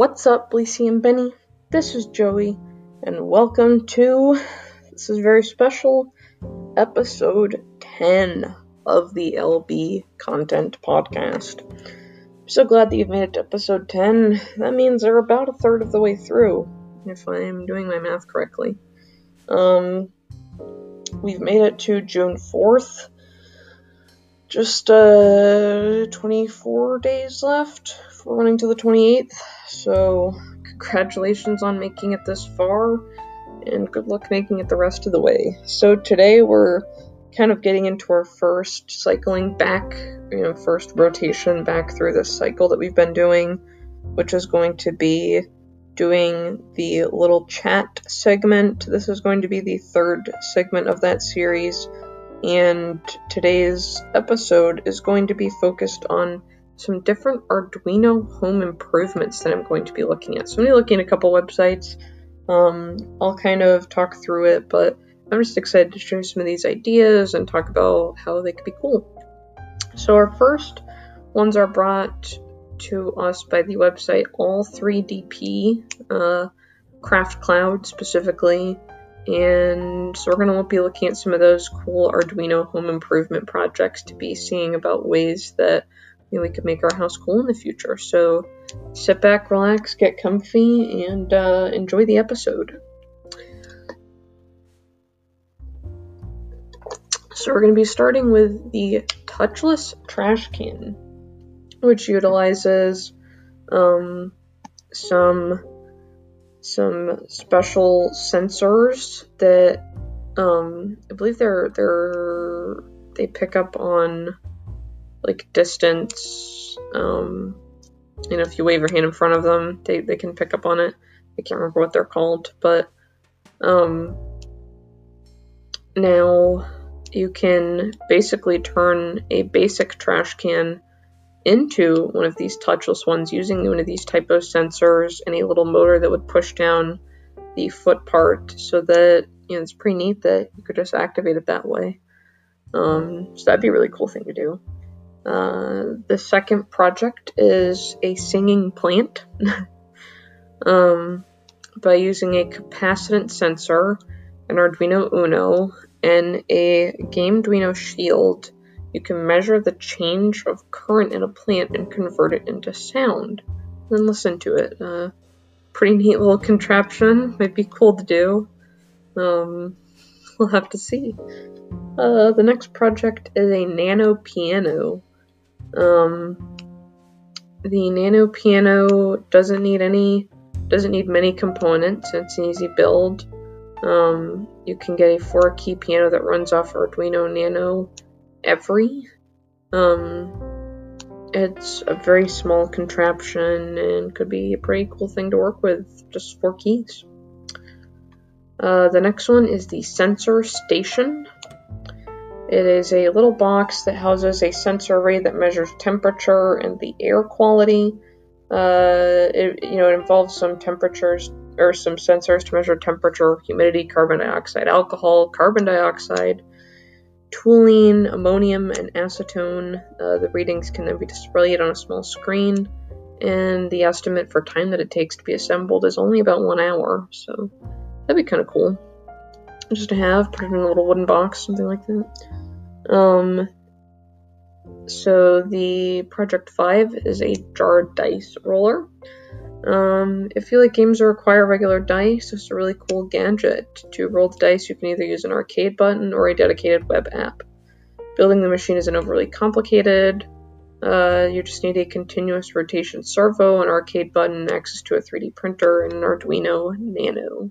What's up, Lacey and Benny? This is Joey, and welcome to this is very special episode 10 of the LB Content Podcast. I'm so glad that you've made it to episode 10. That means they're about a third of the way through, if I'm doing my math correctly. Um, we've made it to June 4th. Just uh, 24 days left. We're running to the 28th. So, congratulations on making it this far, and good luck making it the rest of the way. So, today we're kind of getting into our first cycling back, you know, first rotation back through this cycle that we've been doing, which is going to be doing the little chat segment. This is going to be the third segment of that series, and today's episode is going to be focused on some different Arduino home improvements that I'm going to be looking at. So I'm going to be looking at a couple websites. Um, I'll kind of talk through it, but I'm just excited to share some of these ideas and talk about how they could be cool. So our first ones are brought to us by the website All3DP, uh, Craft Cloud specifically. And so we're going to be looking at some of those cool Arduino home improvement projects to be seeing about ways that we could make our house cool in the future. So sit back, relax, get comfy, and uh, enjoy the episode. So we're going to be starting with the touchless trash can, which utilizes um, some some special sensors that um, I believe they're they're they pick up on like distance. Um, you know, if you wave your hand in front of them, they, they can pick up on it. I can't remember what they're called, but um, now you can basically turn a basic trash can into one of these touchless ones using one of these type of sensors and a little motor that would push down the foot part so that you know it's pretty neat that you could just activate it that way. Um, so that'd be a really cool thing to do. Uh, the second project is a singing plant. um, by using a capacitance sensor, an Arduino Uno, and a Gameduino shield, you can measure the change of current in a plant and convert it into sound. Then listen to it. Uh, pretty neat little contraption. Might be cool to do. Um, we'll have to see. Uh, the next project is a nano piano. Um, the Nano Piano doesn't need any, doesn't need many components. It's an easy build. Um, you can get a four key piano that runs off Arduino Nano Every. Um, it's a very small contraption and could be a pretty cool thing to work with, just four keys. Uh, the next one is the Sensor Station. It is a little box that houses a sensor array that measures temperature and the air quality. Uh, it, you know, it involves some temperatures or some sensors to measure temperature, humidity, carbon dioxide, alcohol, carbon dioxide, toluene, ammonium, and acetone. Uh, the readings can then be displayed on a small screen, and the estimate for time that it takes to be assembled is only about one hour. So that'd be kind of cool just to have, put it in a little wooden box, something like that. Um, so the Project 5 is a jar dice roller. Um, if you like games that require regular dice, it's a really cool gadget. To roll the dice, you can either use an arcade button or a dedicated web app. Building the machine isn't overly complicated. Uh, you just need a continuous rotation servo, an arcade button, access to a 3D printer, and an Arduino Nano.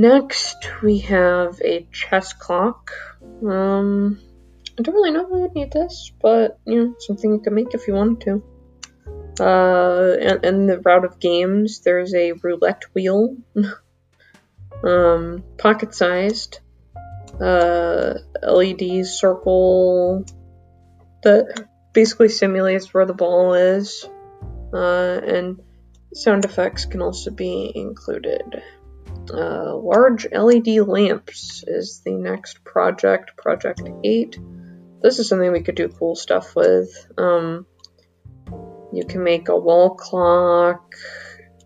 Next, we have a chess clock. Um, I don't really know if I would need this, but you know, something you can make if you wanted to. Uh, and, and the route of games, there's a roulette wheel, um, pocket sized, uh, LED circle that basically simulates where the ball is, uh, and sound effects can also be included. Uh, large LED lamps is the next project, Project 8. This is something we could do cool stuff with. Um, you can make a wall clock.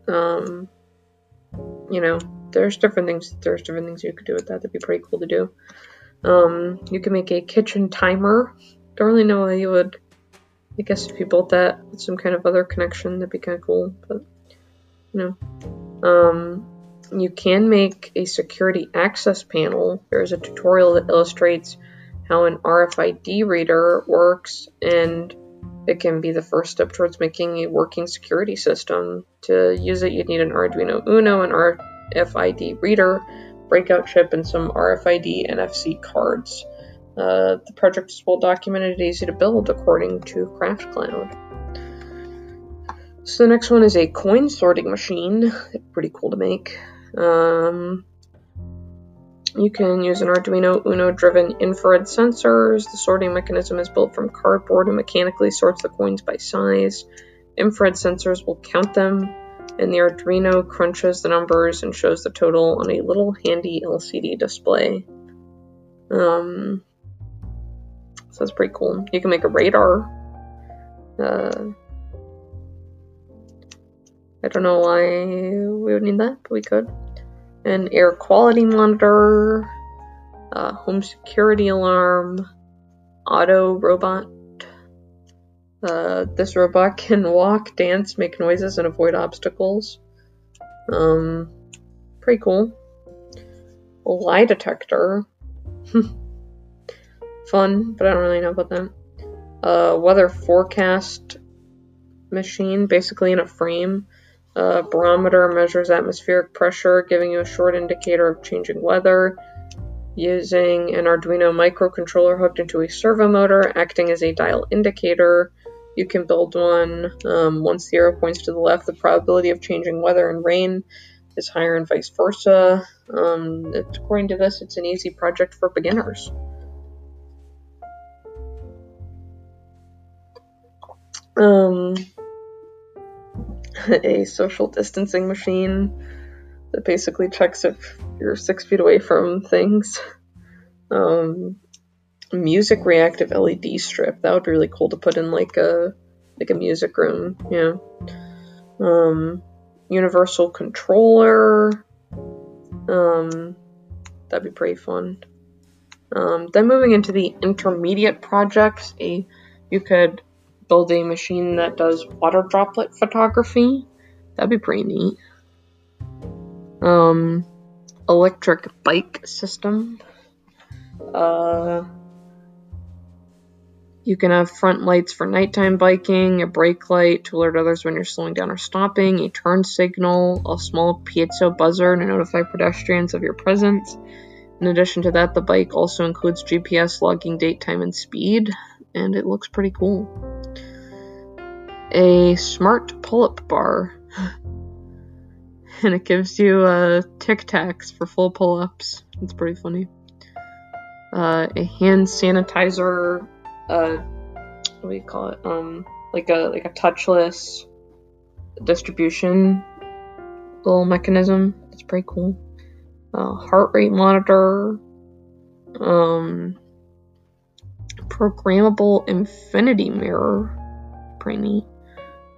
Um, you know, there's different things. There's different things you could do with that. That'd be pretty cool to do. Um, you can make a kitchen timer. Don't really know why you would. I guess if you built that with some kind of other connection, that'd be kind of cool. But you know, um, you can make a security access panel. There's a tutorial that illustrates how an RFID reader works, and it can be the first step towards making a working security system. To use it, you'd need an Arduino Uno, an RFID reader, breakout chip, and some RFID NFC cards. Uh, the project is well documented and easy to build according to CraftCloud. So the next one is a coin sorting machine. Pretty cool to make. Um, you can use an Arduino Uno driven infrared sensors. The sorting mechanism is built from cardboard and mechanically sorts the coins by size. Infrared sensors will count them, and the Arduino crunches the numbers and shows the total on a little handy LCD display. Um, so that's pretty cool. You can make a radar. Uh, I don't know why we would need that, but we could an air quality monitor, home security alarm, auto robot. Uh, this robot can walk, dance, make noises, and avoid obstacles. Um, pretty cool. Lie detector. Fun, but I don't really know about that. A weather forecast machine, basically in a frame. A barometer measures atmospheric pressure, giving you a short indicator of changing weather. Using an Arduino microcontroller hooked into a servo motor, acting as a dial indicator, you can build one. Um, once the arrow points to the left, the probability of changing weather and rain is higher and vice versa. Um, according to this, it's an easy project for beginners. Um, a social distancing machine that basically checks if you're six feet away from things. Um, music reactive LED strip that would be really cool to put in like a like a music room. Yeah. Um, universal controller. Um, that'd be pretty fun. Um, then moving into the intermediate projects, a you could build a machine that does water droplet photography. That'd be pretty neat. Um, electric bike system. Uh, you can have front lights for nighttime biking, a brake light to alert others when you're slowing down or stopping, a turn signal, a small piezo buzzer to notify pedestrians of your presence. In addition to that, the bike also includes GPS logging date, time, and speed, and it looks pretty cool a smart pull-up bar. and it gives you uh, Tic Tacs for full pull-ups. It's pretty funny. Uh, a hand sanitizer. Uh, what do you call it? Um, like a like a touchless distribution little mechanism. It's pretty cool. Uh, heart rate monitor. Um, programmable infinity mirror. Pretty neat.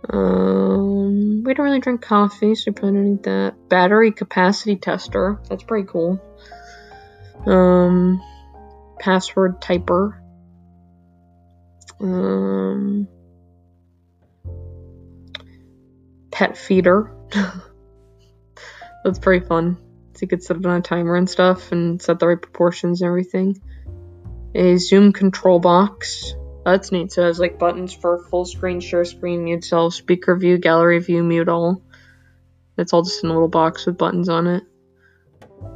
Um, we don't really drink coffee, so we probably don't need that. Battery capacity tester. That's pretty cool. Um, password typer. Um, pet feeder. That's pretty fun. So you could set it on a timer and stuff and set the right proportions and everything. A zoom control box. That's neat. So it has like buttons for full screen, share screen, mute self, speaker view, gallery view, mute all. It's all just in a little box with buttons on it.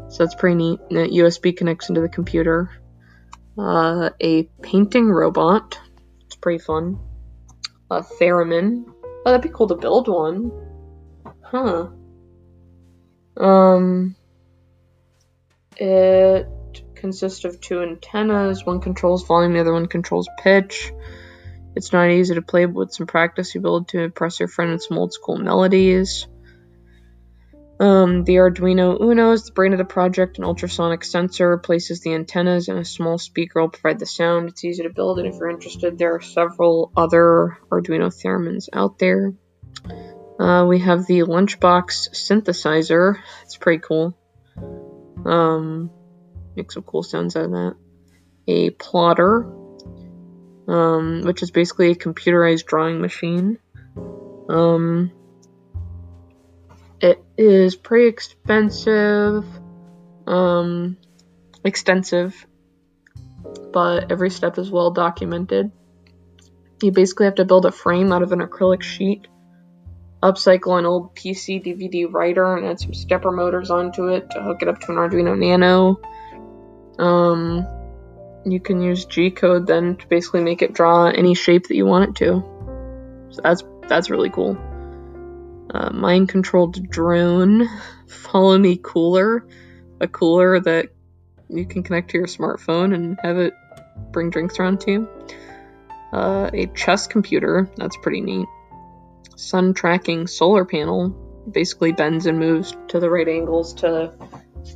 So that's pretty neat. And that USB connects into the computer. Uh, a painting robot. It's pretty fun. A theremin. Oh, that'd be cool to build one. Huh. Um. It consists of two antennas. One controls volume, the other one controls pitch. It's not easy to play, but with some practice, you'll be able to impress your friend with some old school melodies. Um, the Arduino Uno is the brain of the project. An ultrasonic sensor replaces the antennas, and a small speaker will provide the sound. It's easy to build, and if you're interested, there are several other Arduino Theremins out there. Uh, we have the Lunchbox synthesizer. It's pretty cool. Um, make some cool sounds out of that. A plotter, um, which is basically a computerized drawing machine. Um, it is pretty expensive, um, extensive, but every step is well documented. You basically have to build a frame out of an acrylic sheet, upcycle an old PC DVD writer, and add some stepper motors onto it to hook it up to an Arduino Nano. Um, you can use G code then to basically make it draw any shape that you want it to. So that's that's really cool uh, mind controlled drone, follow me cooler, a cooler that you can connect to your smartphone and have it bring drinks around to you. Uh, a chess computer, that's pretty neat. Sun tracking solar panel, basically bends and moves to the right angles to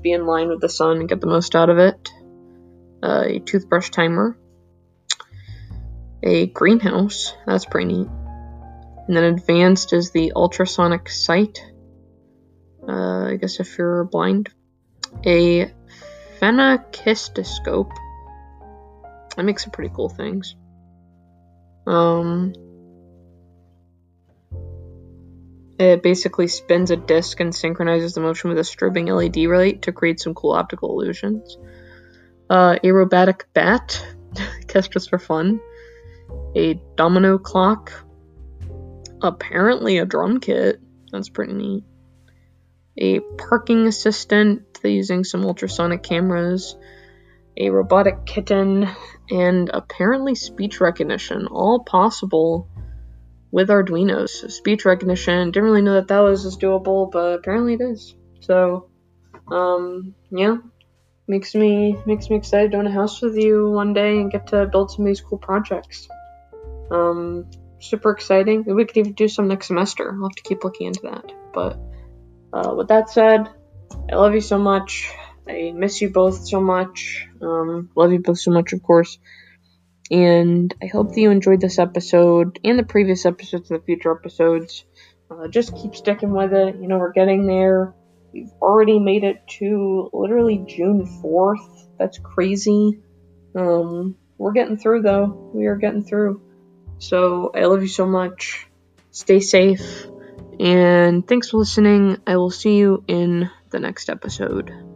be in line with the sun and get the most out of it. A toothbrush timer. A greenhouse, that's pretty neat. And then advanced is the ultrasonic sight. Uh, I guess if you're blind. A phenakistoscope. That makes some pretty cool things. Um, it basically spins a disc and synchronizes the motion with a strobing LED light to create some cool optical illusions. Uh, aerobatic bat, guess just for fun. A domino clock, apparently a drum kit. That's pretty neat. A parking assistant using some ultrasonic cameras, a robotic kitten, and apparently speech recognition, all possible with Arduinos. Speech recognition, didn't really know that that was as doable, but apparently it is. So, um, yeah, makes me makes me excited to own a house with you one day and get to build some of these cool projects. Um, super exciting. we could even do some next semester. I'll have to keep looking into that. But uh, with that said, I love you so much. I miss you both so much. Um, love you both so much, of course. And I hope that you enjoyed this episode and the previous episodes and the future episodes. Uh, just keep sticking with it. You know, we're getting there. We've already made it to literally June 4th. That's crazy. Um, we're getting through, though. We are getting through. So I love you so much. Stay safe. And thanks for listening. I will see you in the next episode.